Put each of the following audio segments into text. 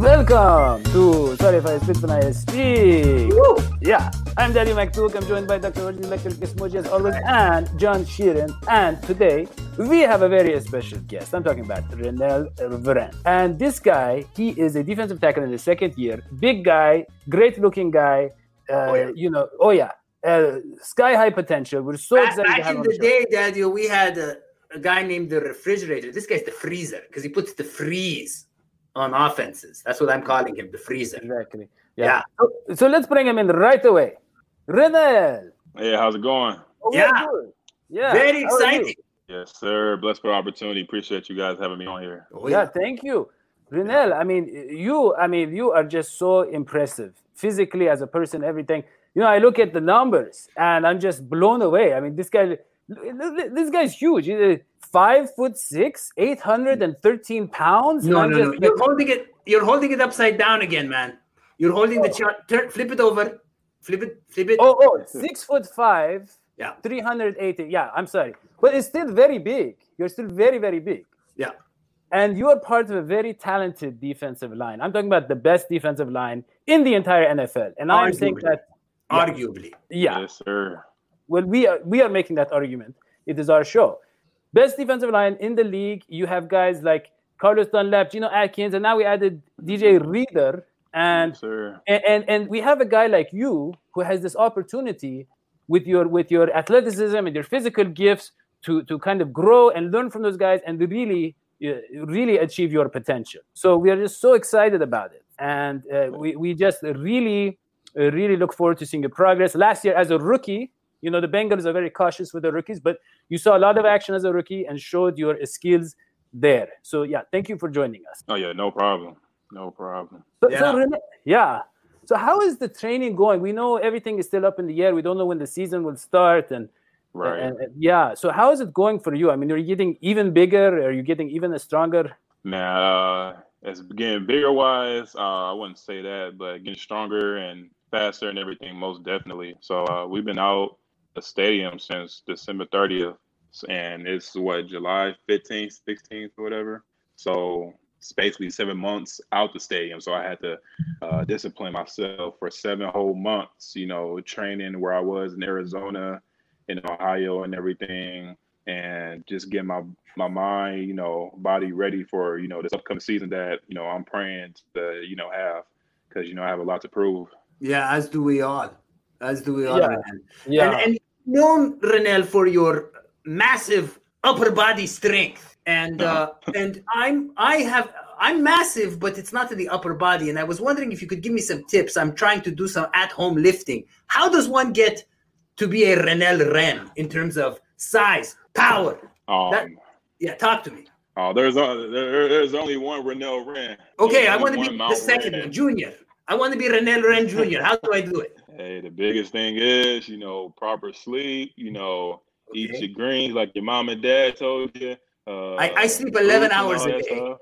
Welcome to Sorry if I Speak When I Speak. Woo! Yeah, I'm Daddy McDook. I'm joined by Dr. Roger Kismoji as always and John Sheeran. And today we have a very special guest. I'm talking about Renell Vereen. And this guy, he is a defensive tackle in the second year. Big guy, great looking guy. Uh, oh, yeah. You know, oh yeah, uh, sky high potential. We're so back, excited. Back in the, the day, Daddy, we had a, a guy named the refrigerator. This guy's the freezer because he puts the freeze on offenses. That's what I'm calling him, the freezer. Exactly. Yeah. yeah. So, so, let's bring him in right away. Renell. Hey, how's it going? Oh, yeah. Yeah. Very exciting. Yes, sir. Blessed for opportunity. Appreciate you guys having me on here. Oh, yeah. yeah, thank you. Renell, I mean, you, I mean, you are just so impressive physically as a person, everything. You know, I look at the numbers and I'm just blown away. I mean, this guy, this guy's huge. He's five foot six, eight hundred and thirteen pounds. No, no, no. You're holding it. You're holding it upside down again, man. You're holding oh. the chart. Turn, flip it over. Flip it. Flip it. Oh, oh, six foot five. Yeah. 380. Yeah, I'm sorry. But it's still very big. You're still very, very big. Yeah. And you are part of a very talented defensive line. I'm talking about the best defensive line in the entire NFL. And I'm saying that. Yeah, Arguably. Yeah. Yes, sir. Well, we are we are making that argument. It is our show. Best defensive line in the league. You have guys like Carlos Dunlap, Geno Atkins, and now we added DJ Reader. And, yes, and, and and we have a guy like you who has this opportunity with your with your athleticism and your physical gifts to to kind of grow and learn from those guys and really really achieve your potential. So we are just so excited about it, and uh, we we just really really look forward to seeing your progress. Last year as a rookie, you know, the Bengals are very cautious with the rookies, but you saw a lot of action as a rookie and showed your skills there. So yeah, thank you for joining us. Oh yeah, no problem. No problem. So, yeah. So, yeah. So how is the training going? We know everything is still up in the air. We don't know when the season will start and right. And, and, yeah. So how is it going for you? I mean, are you getting even bigger? Are you getting even stronger? Nah, uh, as getting bigger wise, uh, I wouldn't say that, but getting stronger and faster and everything, most definitely. So uh, we've been out the stadium since December 30th, and it's what July 15th, 16th, or whatever. So it's basically seven months out the stadium. So I had to uh, discipline myself for seven whole months. You know, training where I was in Arizona, in Ohio, and everything, and just get my my mind, you know, body ready for you know this upcoming season that you know I'm praying to you know have because you know I have a lot to prove. Yeah, as do we all as do we all. Yeah. yeah. And, and known Renell for your massive upper body strength, and uh, and I'm I have I'm massive, but it's not in the upper body. And I was wondering if you could give me some tips. I'm trying to do some at home lifting. How does one get to be a Renell Wren in terms of size, power? Um, that, yeah, talk to me. Oh, there's a, there, there's only one Renell Wren. Okay, I want to be the second one, Junior. I want to be Renell Wren Jr. How do I do it? Hey, the biggest thing is, you know, proper sleep, you know, okay. eat your greens like your mom and dad told you. Uh, I, I sleep 11 hours a day. Stuff.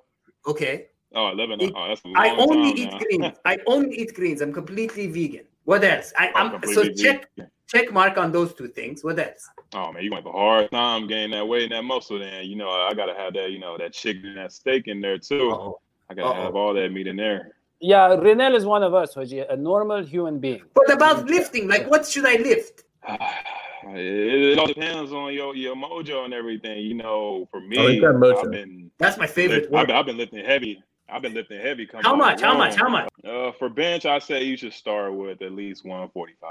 Okay. Oh, 11. Eat, oh, that's I only eat now. greens. I only eat greens. I'm completely vegan. What else? I, am so check vegan. check mark on those two things. What else? Oh man, you want a hard time gaining that weight and that muscle. Then you know I gotta have that, you know, that chicken and that steak in there too. Uh-oh. I gotta Uh-oh. have all that meat in there. Yeah, Renell is one of us, Hoji, a normal human being. What about lifting? Like, what should I lift? it, all depends on your your mojo and everything. You know, for me, I've been that's my favorite. I've, I've, been lifting heavy. I've been lifting heavy. How much? How much? How much? Uh, for bench, I say you should start with at least 145.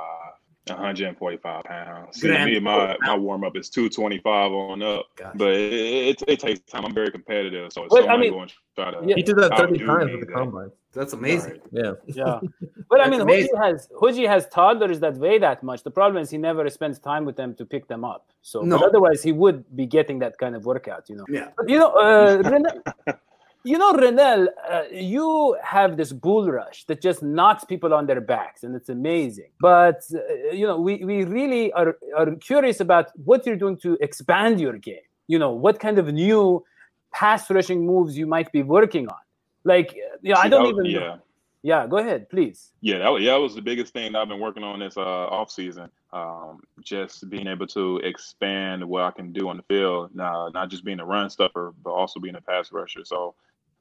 145 pounds. See, me, my my warm up is 225 on up, gotcha. but it, it, it, takes time. I'm very competitive, so well, I mean, going to try to. He did that 30 times with the combine. That's amazing. Right. Yeah, yeah. But I mean, Huji has Huji has toddlers that weigh that much. The problem is he never spends time with them to pick them up. So, no. otherwise, he would be getting that kind of workout. You know. Yeah. But, you know, uh, you know, Renell, uh, you have this bull rush that just knocks people on their backs, and it's amazing. But uh, you know, we, we really are, are curious about what you're doing to expand your game. You know, what kind of new pass rushing moves you might be working on. Like, yeah, I don't even. Yeah. Know. Yeah, go ahead, please. Yeah, that, yeah, that was the biggest thing I've been working on this uh, off season. Um, just being able to expand what I can do on the field, now, not just being a run stuffer, but also being a pass rusher. So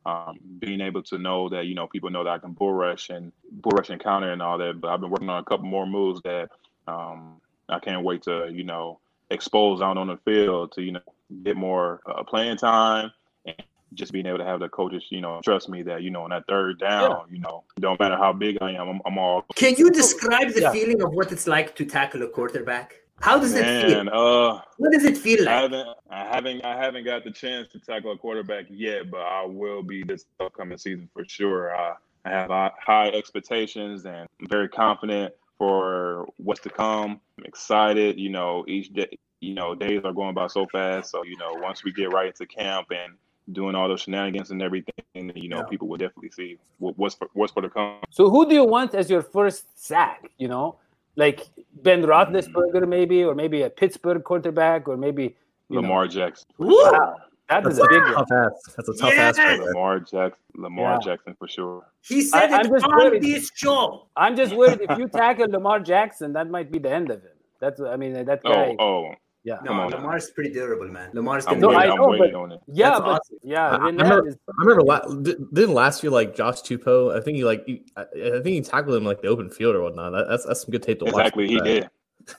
um, being able to know that you know people know that I can bull rush and bull rush and counter and all that. But I've been working on a couple more moves that um, I can't wait to you know expose out on the field to you know get more uh, playing time and just being able to have the coaches you know trust me that you know on that third down yeah. you know don't matter how big I am I'm, I'm all. Can you describe the yeah. feeling of what it's like to tackle a quarterback? How does Man, it feel? Uh, what does it feel like? I haven't, I haven't, I haven't got the chance to tackle a quarterback yet, but I will be this upcoming season for sure. Uh, I have high expectations and I'm very confident for what's to come. I'm excited. You know, each day, you know, days are going by so fast. So you know, once we get right into camp and doing all those shenanigans and everything, you know, yeah. people will definitely see what's for, what's for the come. So, who do you want as your first sack? You know, like Ben Roethlisberger, mm-hmm. maybe, or maybe a Pittsburgh quarterback, or maybe Lamar know. Jackson. Wow. That is a big tough ass. That's a tough yeah. ass. Right Lamar Jackson. Lamar yeah. Jackson for sure. He said I, it am on this show. I'm just worried if you tackle Lamar Jackson, that might be the end of him. That's I mean that oh, guy. Oh, oh. Yeah. No, on, Lamar's pretty durable, man. Lamar's I'm, waiting, I know, I'm but, Yeah, That's but awesome. yeah. I, I, remember, is, I remember la- didn't last year like Josh Tupou. I think he like he, I, think he tackled him like the open field or whatnot. That, that's that's some good tape to exactly, watch. Exactly,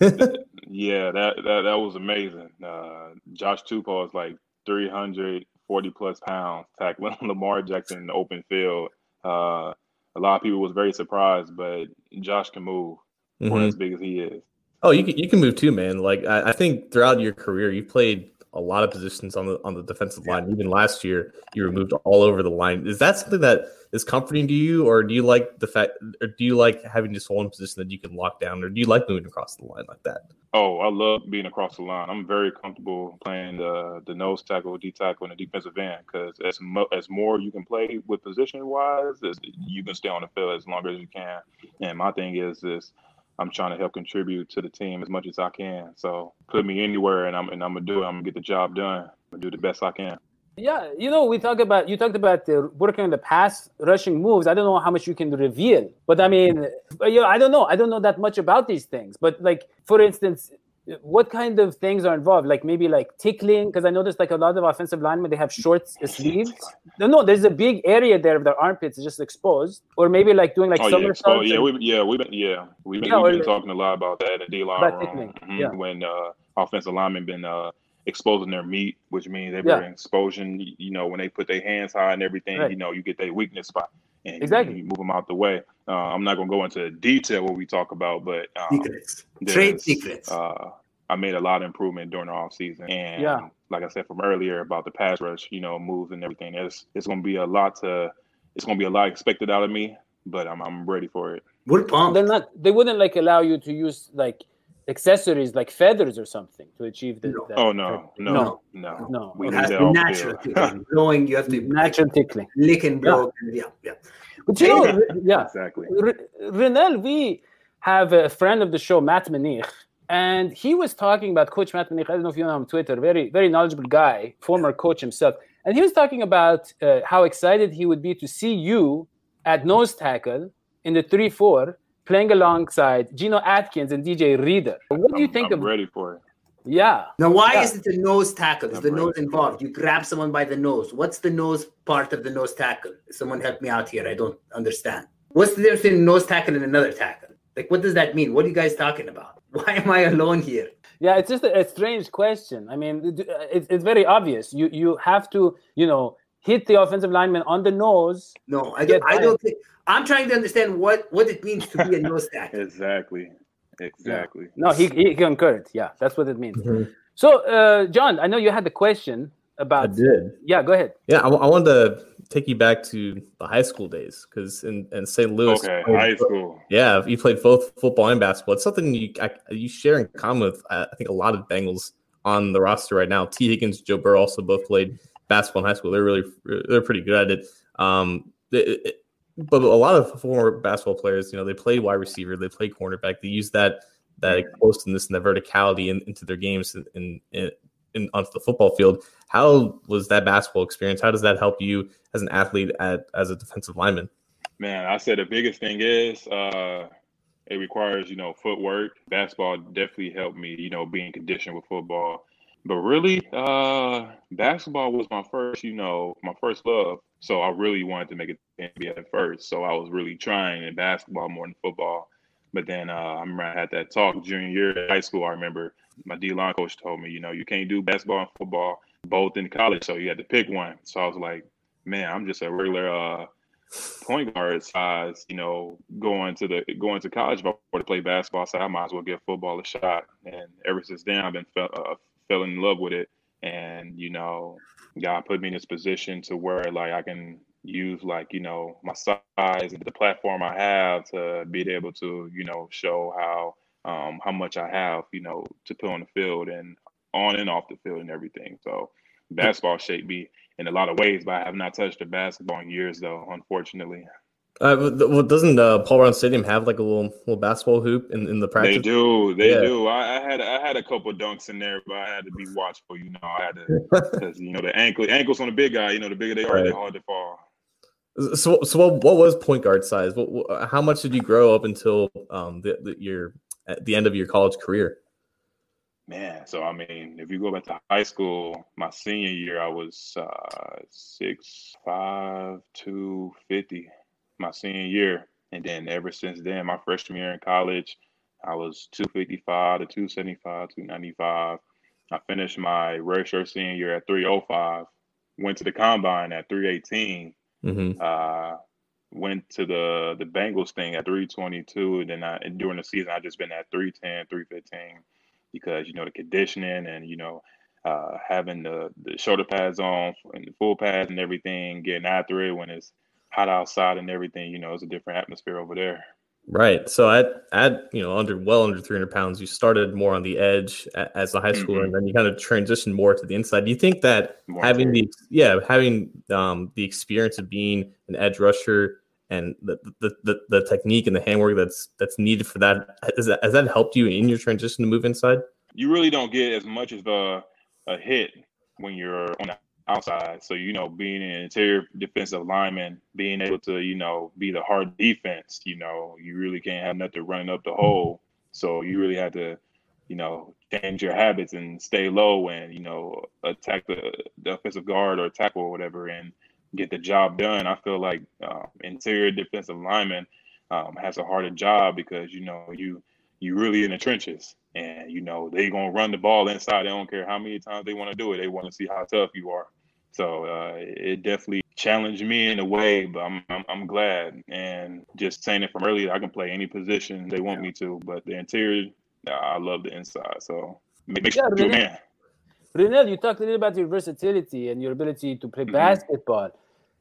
he did. yeah, that, that that was amazing. Uh, Josh Tupou is like 340 plus pounds tackling Lamar Jackson in the open field. Uh, a lot of people was very surprised, but Josh can move mm-hmm. for as big as he is. Oh, you can you can move too, man. Like I, I think throughout your career, you played a lot of positions on the on the defensive line. Yeah. Even last year, you were moved all over the line. Is that something that is comforting to you, or do you like the fact, or do you like having just one position that you can lock down, or do you like moving across the line like that? Oh, I love being across the line. I'm very comfortable playing the the nose tackle, D tackle, and the defensive end because as mo- as more you can play with position wise, you can stay on the field as long as you can. And my thing is this I'm trying to help contribute to the team as much as I can. So put me anywhere, and I'm and I'm gonna do it. I'm gonna get the job done. I'm gonna do the best I can. Yeah, you know, we talk about you talked about the working on the pass rushing moves. I don't know how much you can reveal, but I mean, you know, I don't know. I don't know that much about these things. But like, for instance, what kind of things are involved? Like maybe like tickling, because I noticed like a lot of offensive linemen they have short sleeves. No, no, there's a big area there of their armpits just exposed, or maybe like doing like oh, somersaults. Yeah, oh, yeah, we yeah we've been yeah we've been, yeah, we've been talking a lot about that the D line mm-hmm. yeah. when uh, offensive linemen been uh, exposing their meat, which means they've been exposing. You know, when they put their hands high and everything, right. you know, you get their weakness spot and exactly. move them out the way. Uh, I'm not going to go into detail what we talk about, but um, secrets, trade secrets. Uh, I made a lot of improvement during the off season, and yeah. like I said from earlier about the pass rush, you know, moves and everything. It's it's going to be a lot to, it's going to be a lot expected out of me, but I'm I'm ready for it. We're pumped. They're not. They wouldn't like allow you to use like accessories like feathers or something to achieve the, no. That, oh no, no, no, no, no. We it has to be natural tickling. Blowing, you have to natural tickling. Lick and blow. Yeah, yeah. But you know, yeah, exactly. Renell, we have a friend of the show, Matt Menich, and he was talking about Coach Matt Menich. I don't know if you know him on Twitter. Very, very knowledgeable guy, former coach himself. And he was talking about uh, how excited he would be to see you at nose tackle in the three-four playing alongside Geno Atkins and DJ Reader. What do you think I'm of? Ready for it. Yeah. Now, why yeah. is it the nose tackle? Is the nose involved? You grab someone by the nose. What's the nose part of the nose tackle? Someone help me out here. I don't understand. What's the difference between nose tackle and another tackle? Like, what does that mean? What are you guys talking about? Why am I alone here? Yeah, it's just a, a strange question. I mean, it's, it's very obvious. You you have to, you know, hit the offensive lineman on the nose. No, I, don't, I don't think. I'm trying to understand what what it means to be a nose tackle. exactly. Exactly. No, he he concurred. Yeah, that's what it means. Mhm. So, uh, John, I know you had the question about. I did. Yeah, go ahead. Yeah, I, I wanted to take you back to the high school days because in, in St. Louis, Okay, played- high school. yeah, you played both football and basketball. It's something you I, you share in common with uh, I think a lot of Bengals on the roster right now. Tee Higgins, Joe Burrow also both played basketball in high school. They're really they're pretty good at it. Um, it- it- but a lot of former basketball players, you know, they play wide receiver, they play cornerback, they use that that closeness and that verticality in, into their games in, in, in onto the football field. How was that basketball experience? How does that help you as an athlete at as a defensive lineman? Man, I said the biggest thing is uh, it requires, you know, footwork. Basketball definitely helped me, you know, being conditioned with football. But really, uh, basketball was my first, you know, my first love. So I really wanted to make it to NBA at first. So I was really trying in basketball more than football. But then uh, I remember I had that talk junior year of high school. I remember my D line coach told me, you know, you can't do basketball and football both in college. So you had to pick one. So I was like, man, I'm just a regular uh, point guard size, you know, going to the going to college before to play basketball. So I might as well give football a shot. And ever since then, I've been uh, fell in love with it. And you know, God put me in this position to where like I can use like you know my size and the platform I have to be able to you know show how um, how much I have you know to put on the field and on and off the field and everything. So basketball shaped me in a lot of ways, but I have not touched a basketball in years though, unfortunately. Uh, well, doesn't uh, Paul Brown Stadium have like a little little basketball hoop in, in the practice? They do, they Yeah. do. I, I had I had a couple dunks in there, but I had to be watchful. You know, I had to because you know the ankle ankles on the big guy. You know, the bigger they are, Right. they're hard to fall. So, so what, what was point guard size? What, what, how much did you grow up until um, the, the, your at the end of your college career? Man, so I mean, if you go back to high school, my senior year, I was uh, six five two fifty. My senior year, and then ever since then, my freshman year in college, I was two fifty five to two seventy five, two ninety five. I finished my redshirt senior year at three oh five. Went to the combine at three eighteen. Mm-hmm. Uh, went to the the Bengals thing at 322, and then I, and during the season I just been at 310, 315 because you know the conditioning and you know uh, having the the shoulder pads on and the full pads and everything, getting after it when it's hot outside and everything. You know, it's a different atmosphere over there. Right. So at at you know under well under 300 pounds, you started more on the edge as a high schooler, Mhm. and then you kind of transitioned more to the inside. Do you think that More having the yeah having um, the experience of being an edge rusher and the, the the the technique and the handwork that's that's needed for that has that, has that helped you in your transition to move inside? you really don't get as much of a, a hit when you're on the outside. So, you know, being an interior defensive lineman, being able to, you know, be the hard defense, you know, you really can't have nothing running up the hole. So you really have to, you know, change your habits and stay low and, you know, attack the, the offensive guard or tackle or whatever and get the job done. I feel like uh, interior defensive lineman um, has a harder job because, you know, you, you really in the trenches and you know they gonna run the ball inside they don't care how many times they want to do it they want to see how tough you are so uh, it definitely challenged me in a way but I'm, I'm i'm glad and just saying it from earlier i can play any position they want me to but the interior i love the inside so make sure Yeah, you man Brunel, you talked a little about your versatility and your ability to play Mhm. basketball.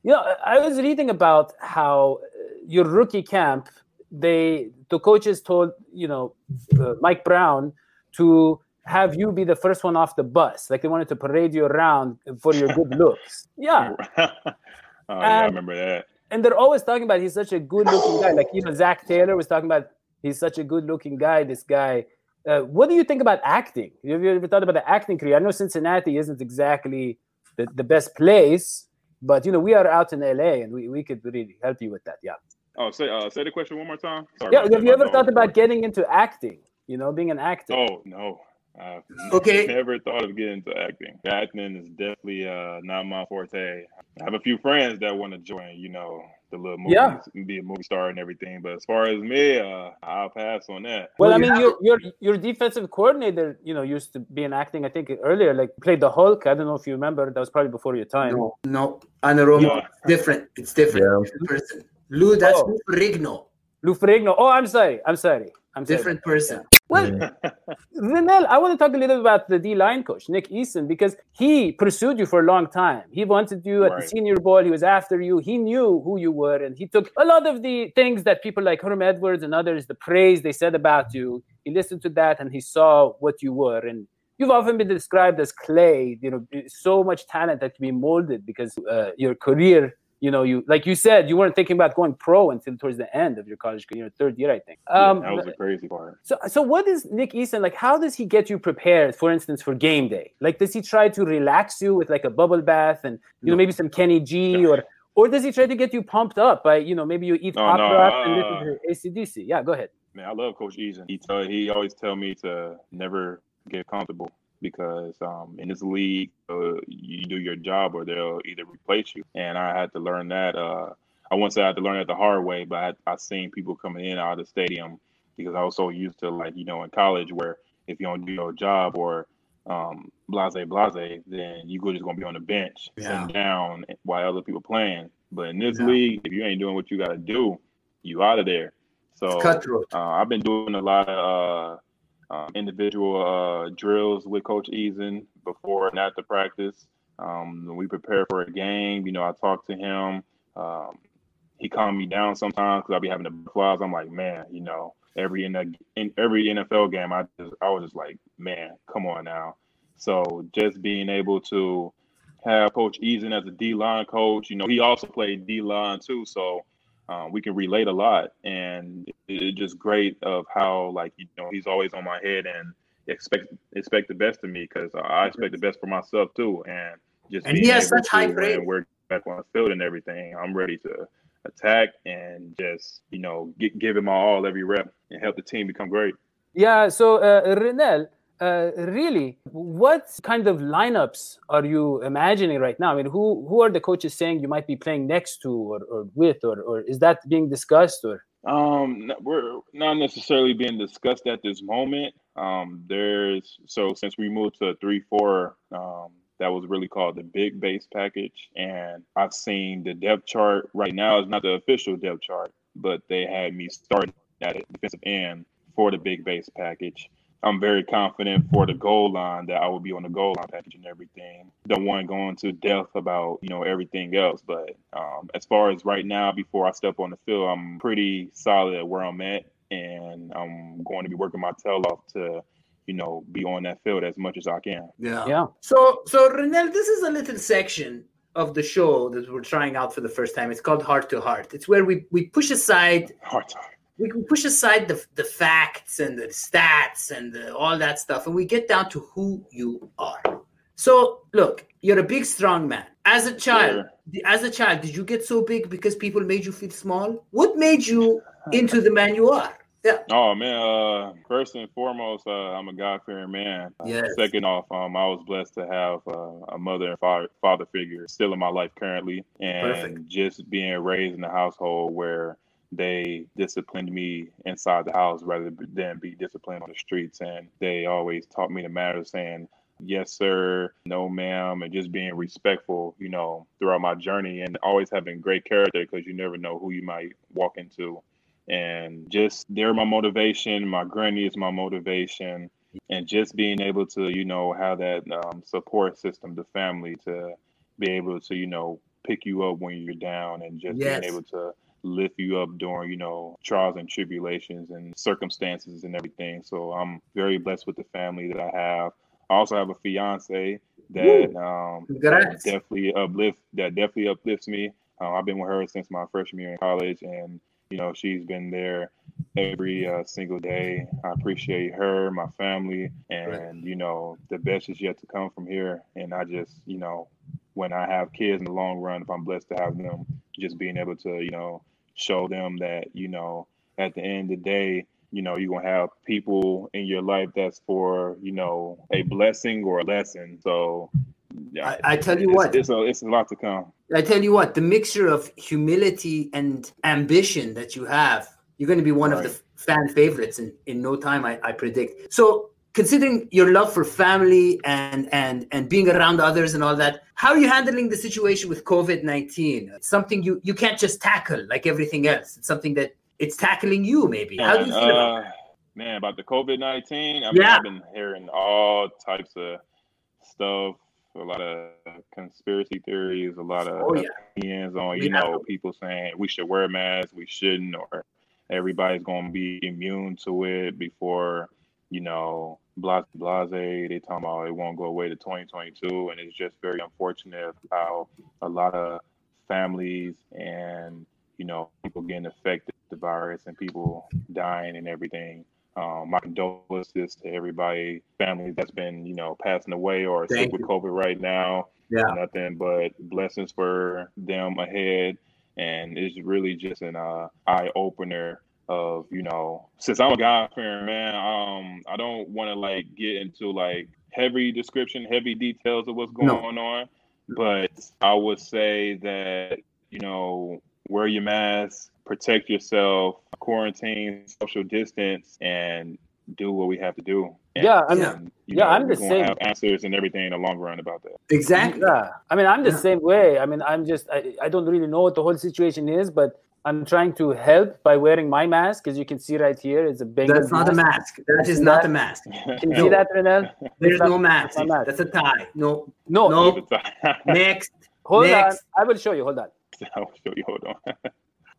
You know, I I was reading about how uh, your rookie camp, they the coaches told you know uh, Mike Brown to have you be the first one off the bus, like they wanted to parade you around for your good looks. Yeah, oh, yeah, i remember that and they're always talking about he's such a good looking guy. Like you know, Zac Taylor was talking about he's such a good looking guy. This guy. Uh, what do you think about acting? Have you ever thought about the acting career? I know Cincinnati isn't exactly the, the best place, but you know we are out in LA and we, we could really help you with that. Yeah. oh say uh, say the question one more time Sorry Yeah. Have you ever thought about getting into acting? You know, being an actor. Oh no. I've Okay. never thought of getting into acting. Acting is definitely uh, not my forte. I have a few friends that want to join, you know, the little movies, Yeah. and be a movie star and everything. But as far as me, uh, I'll pass on that. Well, I mean, have- your your your defensive coordinator, you know, used to be in acting. I think earlier, like played the Hulk. I don't know if you remember. That was probably before your time. No, no. Anarumo, Yeah. different. It's different. Yeah. Person. Lou, that's Oh. Lou Ferrigno. Lou Ferrigno. Oh, I'm sorry. I'm sorry. I'm different about that. person. Well, Renell, I want to talk a little about the D line coach, Nick Eason, because he pursued you for a long time. He wanted you at the senior bowl. He was after you. He knew who you were, and he took a lot of the things that people like Herm Edwards and others, the praise they said about you. He listened to that and he saw what you were. And you've often been described as clay. You know, so much talent that can be molded because uh, your career. You know, you like you said, you weren't thinking about going pro until towards the end of your college career, third year, I think. Um, that was the crazy part. so, so what is Nick Eason like? How does he get you prepared, for instance, for game day? Like, does he try to relax you with like a bubble bath and you know maybe some Kenny G, or or does he try to get you pumped up by you know maybe you eat No, pop no, rocks and uh, listen to ACDC? Yeah, go ahead. Man, I love Coach Eason. He tell he always tell me to never get comfortable because um, in this league, uh, you do your job or they'll either replace you. And I had to learn that. Uh, I wouldn't say I had to learn it the hard way, but I, I seen people coming in out of the stadium because I was so used to like you know in college where if you don't do your job or um, blase blase, then you go just gonna be on the bench Yeah. sitting down while other people playing. But in this Yeah. league, if you ain't doing what you got to do, you out of there. So uh, I've been doing a lot of uh, um, individual uh, drills with Coach Eason before and after practice. Um, when we prepare for a game, you know, I talk to him. Um, he calmed me down sometimes because I'll be having the butterflies. I'm like, man, you know, every in, in every NFL game, I just I was just like, man, come on now. So just being able to have Coach Eason as a D line coach, you know, he also played D line too, so um, we can relate a lot, and it- it's just great of how like you know he's always on my head and expect expect the best of me because I expect the best for myself too, and just And being he has able such high to, praise. when we're back on the field and everything. I'm ready to attack and just you know gi- give it my all every rep and help the team become great. Yeah. So, uh, Renell, uh, really, what kind of lineups are you imagining right now? I mean, who who are the coaches saying you might be playing next to or, or with, or, or is that being discussed? Or Um, we're not necessarily being discussed at this moment. Um, there's so since we moved to three four, um, that was really called the big base package, and I've seen the depth chart right now is not the official depth chart, but they had me starting at defensive end for the big base package. I'm very confident for the goal line that I will be on the goal line package and everything. Don't want to go into depth about you know everything else, but um, as far as right now, before I step on the field, I'm pretty solid at where I'm at, and I'm going to be working my tail off to you know be on that field as much as I can. Yeah. yeah, So, so Renell, this is a little section of the show that we're trying out for the first time. It's called Heart to Heart. It's where we we push aside Hard time. We can push aside the the facts and the stats and the, all that stuff, and we get down to who you are. So, look, you're a big, strong man. As a child, as a child, did you get so big because people made you feel small? What made you into the man you are? Yeah. Oh man! Uh, first and foremost, uh, I'm a God-fearing man. Uh, Yes. Second off, um, I was blessed to have uh, a mother and father, father figure still in my life currently, and Perfect. just being raised in a household where they disciplined me inside the house rather than be disciplined on the streets, and they always taught me the matter, saying yes sir no ma'am and just being respectful you know throughout my journey and always having great character because you never know who you might walk into. And just they're my motivation my granny is my motivation. And just being able to you know have that um, support system the family to be able to you know pick you up when you're down and just Yes. being able to lift you up during you know trials and tribulations and circumstances and everything. So i'm very blessed with the family that i have. I also have a fiance that um definitely uplift that definitely uplifts me. Uh, i've been with her since my freshman year in college and you know she's been there every uh, single day. I appreciate her my family and Right. you know the best is yet to come from here. And i just you know when i have kids in the long run if i'm blessed to have them just being able to you know show them that you know at the end of the day you know you're gonna have people in your life that's for you know a blessing or a lesson. So yeah. I, I tell you it's, what, it's a it's a lot to come. I tell you what, the mixture of humility and ambition that you have, you're going to be one of the fan favorites in, in no time, I, I predict. So, considering your love for family and and and being around others and all that, how are you handling the situation with COVID nineteen? It's something you you can't just tackle like everything else. It's something that it's tackling you. Maybe. How do you feel about Uh, Man, about the COVID nineteen, I mean, Yeah. I've been hearing all types of stuff, a lot of conspiracy theories, a lot of Oh, yeah. opinions on, you Yeah. know, people saying we should wear masks, we shouldn't, or everybody's going to be immune to it before, you know, blase, blase. They talking about it won't go away to 2022, and it's just very unfortunate how a lot of families and you know people getting affected the virus and people dying and everything. Um, my condolences to everybody, family that's been you know passing away or Thank sick with COVID right now. Yeah. Nothing but blessings for them ahead, and it's really just an uh, eye opener of you know since I'm a God fearing man, um, I don't want to like get into like heavy description, heavy details of what's going No. on, but I would say that you know wear your mask, protect yourself, quarantine, social distance, and do what we have to do. And, Yeah, I mean, Yeah. you yeah, know, I'm we're the gonna same. have answers and everything in the long run about that. Exactly. Yeah, I mean, I'm the Yeah. same way. I mean, I'm just, I, I don't really know what the whole situation is, but I'm trying to help by wearing my mask. As you can see right here, it's a big. That's not a mask. That is not a mask. Can you see that, Renell? There's not- no mask. not mask. That's a tie. No. No, No. Next. hold next. on. I will show you. Hold on. I'll show you. Hold on.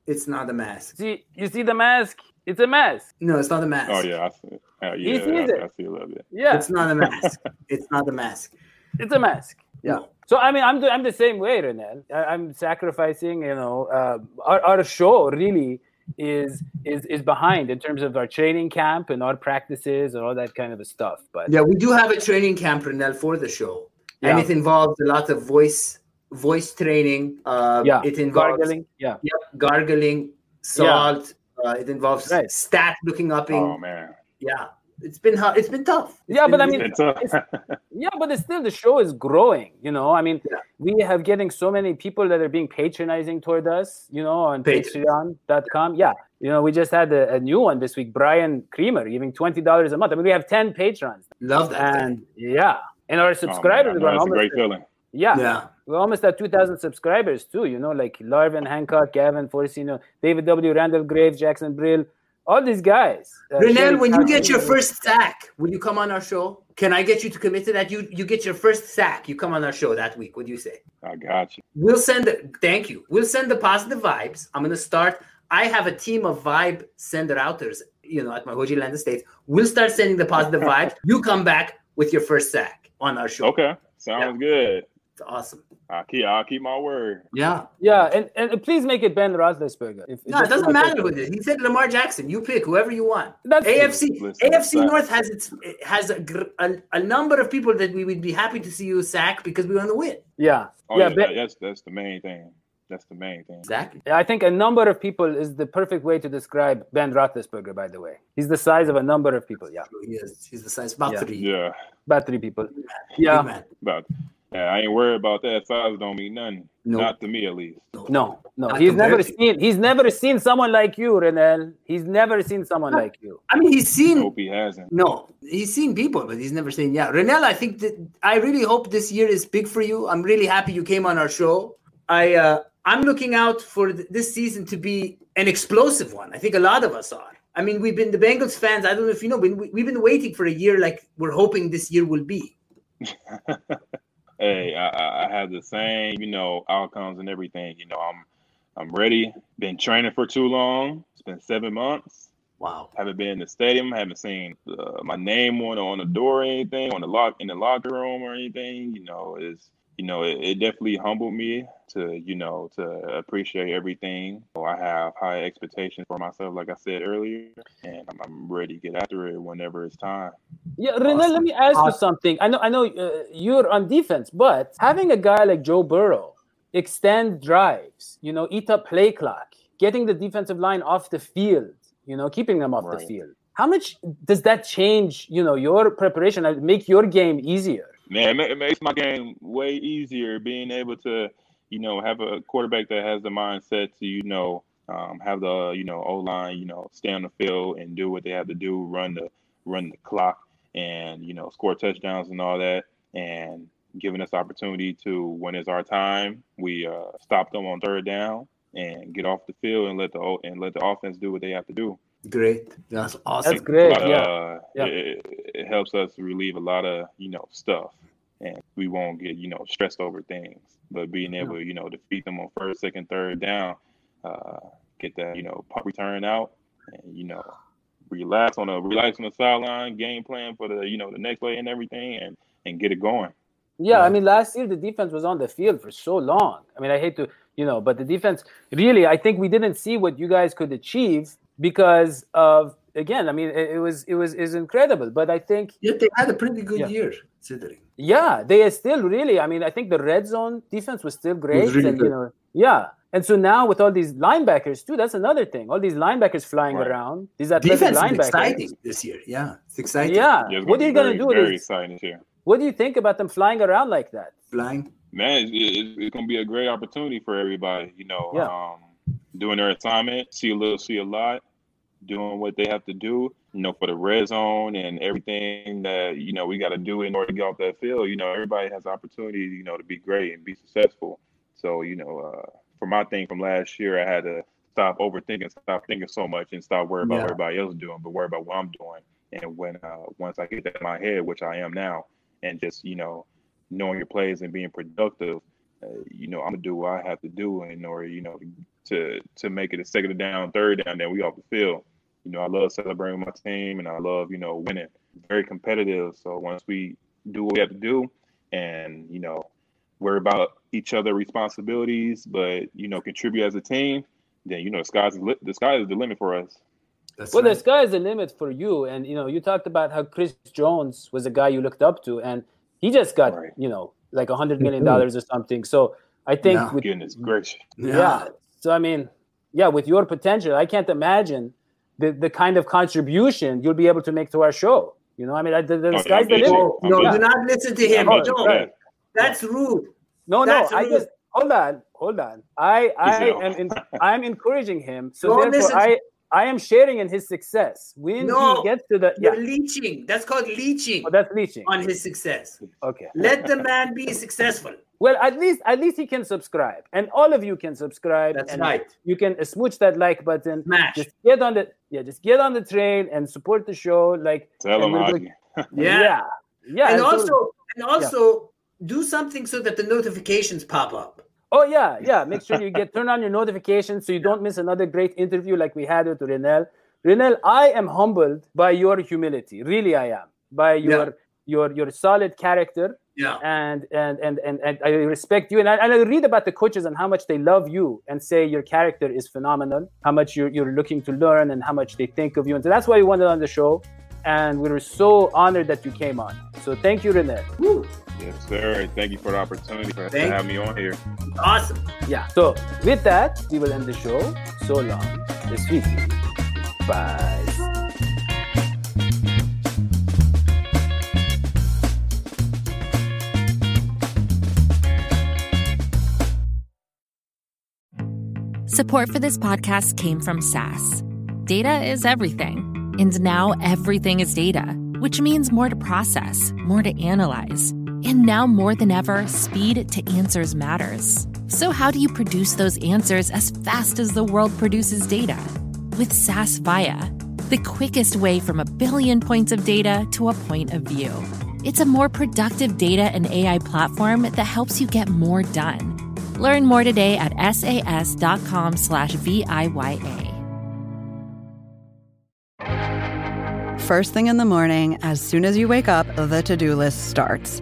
It's not a mask. See, you see the mask? It's a mask. No, it's not a mask. Oh yeah, I see. Uh, He yeah, sees I, it. I see a little bit. Yeah, It's not a mask. it's not a mask. It's a mask. Yeah. So I mean, I'm the, I'm the same way, Renell. I, I'm sacrificing. You know, uh, our our show really is is is behind in terms of our training camp and our practices and all that kind of stuff. But Yeah, we do have a training camp, Renell, for the show, and Yeah. it involves a lot of voice voice training. Uh, yeah, it involves gargling. Yeah, Yep, gargling, salt. Uh, it involves Right. stat looking up. In, Oh man, Yeah, it's been hard. it's been tough. It's Yeah, been but I mean- it's uh, tough. yeah, but it's still the show is growing. You know, I mean, Yeah. we have getting so many people that are being patronizing toward us. You know, on Patreon.com. Yeah, you know, we just had a, a new one this week. Brian Creamer giving twenty dollars a month. I mean, we have ten patrons, love that. and yeah, and our Oh, man, subscribers I are know, a great feeling. yeah, yeah, we're almost at 2,000 subscribers too. You know, like Larvin Hancock, Gavin Forcino, David W. Randall Graves, Jackson Brill, all these guys. Uh, Renell, when you get your first sack, will you come on our show? Can I get you to commit to that? You you get your first sack, you come on our show that week. What do you say? I got you. We'll send the thank you. We'll send the positive vibes. I'm gonna start. I have a team of vibe sender outers, you know, at my Hoji Land Estates. We'll start sending the positive vibes. You come back with your first sack on our show. Okay, sounds good. It's awesome. I'll keep. I'll keep my word. Yeah. Yeah, and, and please make it Ben Roethlisberger. If, No, it doesn't matter with it. He said Lamar Jackson. You pick whoever you want. That's AFC Listen, AFC that- North has its it has a, a, a number of people that we would be happy to see you sack because we want to win. Yeah, Oh yeah. yeah, Ben- that's that's the main thing. That's the main thing. Exactly. I think a number of people is the perfect way to describe Ben Roethlisberger. By the way, he's the size of a number of people. Yeah, He is. He's the size about Yeah. three. Yeah, about three people. Big Yeah, man. But yeah, I ain't worried about that. Size don't mean nothing. No. Not to me, at least. no, no. Not He's never seen. He's never seen someone like you, Renell. He's never seen someone like you. I mean, he's seen Hope he hasn't. No, he's seen people, but he's never seen. Yeah, Renell, I think that I really hope this year is big for you. I'm really happy you came on our show. I uh, I'm looking out for th- this season to be an explosive one. I think a lot of us are. I mean, we've been the Bengals fans. I don't know if you know, but we- we've been waiting for a year like we're hoping this year will be. hey, I, I have the same, you know, outcomes and everything. You know, I'm I'm ready. Been training for too long. It's been seven months. Wow. Haven't been in the stadium. Haven't seen uh, my name on on the door or anything, on the lock in the locker room or anything. You know, it's you know, it, it definitely humbled me to you know to appreciate everything. So I have high expectations for myself, like I said earlier, and I'm, I'm ready to get after it whenever it's time. Yeah, Renell, let me ask you something. I know, I know, uh, you're on defense, but having a guy like Joe Burrow extend drives, you know, eat up play clock, getting the defensive line off the field, you know, keeping them off the field. How much does that change, you know, your preparation and make your game easier? Man, it, it makes my game way easier being able to, you know, have a quarterback that has the mindset to, you know, um, have the, you know, O line, you know, stay on the field and do what they have to do, run the run the clock, and you know, score touchdowns and all that, and giving us opportunity to when it's our time, we uh, stop them on third down and get off the field and let the and let the offense do what they have to do. Great. That's awesome. That's great. But, Yeah. uh, Yeah. It, it helps us relieve a lot of you know stuff, and we won't get you know stressed over things. But being able to you know defeat them on first, second, third down, uh, get that you know puck return out, and you know relax on a relax on the sideline, game plan for the you know the next play and everything, and and get it going. Yeah, I mean, last year the defense was on the field for so long. I mean, I hate to, you know, but the defense really, I think we didn't see what you guys could achieve because of again. I mean, it, it was it was is incredible, but I think Yet they had a pretty good Yeah. year, considering. yeah, they are still really. I mean, I think the red zone defense was still great, Was really and you good. know, yeah. And so now with all these linebackers too, that's another thing. All these linebackers flying Right. around, these athletic Defense is linebackers. exciting this year. Yeah, it's exciting. Yeah. Yeah, it's What are you gonna do Very this? exciting this year. What do you think about them flying around like that? Flying. Man, it's, it's, it's gonna be a great opportunity for everybody. You know, Yeah. um, doing their assignment, see a little, see a lot, doing what they have to do. You know, for the red zone and everything that you know we got to do in order to get off that field. You know, everybody has opportunity. You know, to be great and be successful. So you know, uh, for my thing from last year, I had to stop overthinking, stop thinking so much, and stop worrying about Yeah. what everybody else is doing, but worry about what I'm doing. And when uh, once I get that in my head, which I am now, and just you know knowing your plays and being productive, uh, you know, I'm gonna do what I have to do in order, you know, to to make it a second down, third down, then we off the field. You know, I love celebrating with my team, and I love you know winning. Very competitive. So once we do what we have to do, and you know, worry about each other responsibilities, but you know, contribute as a team, then you know, the sky's the, li- the sky is the limit for us. That's Well, right. the sky is the limit for you. And you know, you talked about how Chris Jones was a guy you looked up to, and he just got Right. you know like a hundred million dollars or something. So I think Yeah. with Goodness gracious. yeah. So I mean, yeah, with your potential, I can't imagine the the kind of contribution you'll be able to make to our show. You know, I mean, I- the, the Oh, sky's the limit. No, no, Yeah. do not listen to him. Oh, No, right. that's rude. No, no, That's I just hold on, hold on. I I am in, I'm encouraging him. So Don't therefore, listen to- I I am sharing in his success. When No, he gets to the You're yeah, leeching. That's called leeching oh, that's leeching. on his success. Okay. Let the man be successful. Well, at least at least he can subscribe, and all of you can subscribe. That's and right. You can smooch that like button. Smash. Just get on the yeah, just get on the train and support the show. Like Tell and them we'll Yeah. yeah, yeah. and so- also, and also, do something so that the notifications pop up. Oh yeah, yeah. Make sure you get turn on your notifications so you don't miss another great interview like we had with Renell. Renell, I am humbled by your humility. Really, I am by your your your solid character. Yeah. and and and and, and I respect you. And I, and I read about the coaches and how much they love you and say your character is phenomenal, how much you're, you're looking to learn and how much they think of you. And so that's why we wanted on the show. And we were so honored that you came on. So thank you, Renee. Woo. Yes, sir. Thank you for the opportunity for Thank having me on here. Awesome. Yeah. So with that, we will end the show. So long. This week. Bye. Support for this podcast came from SAS. Data is everything, and now everything is data, which means more to process, more to analyze. And now more than ever, speed to answers matters. So, how do you produce those answers as fast as the world produces data? With SAS Viya, the quickest way from a billion points of data to a point of view. It's a more productive data and AI platform that helps you get more done. Learn more today at sas.com slash VIYA. First thing in the morning, as soon as you wake up, the to do list starts.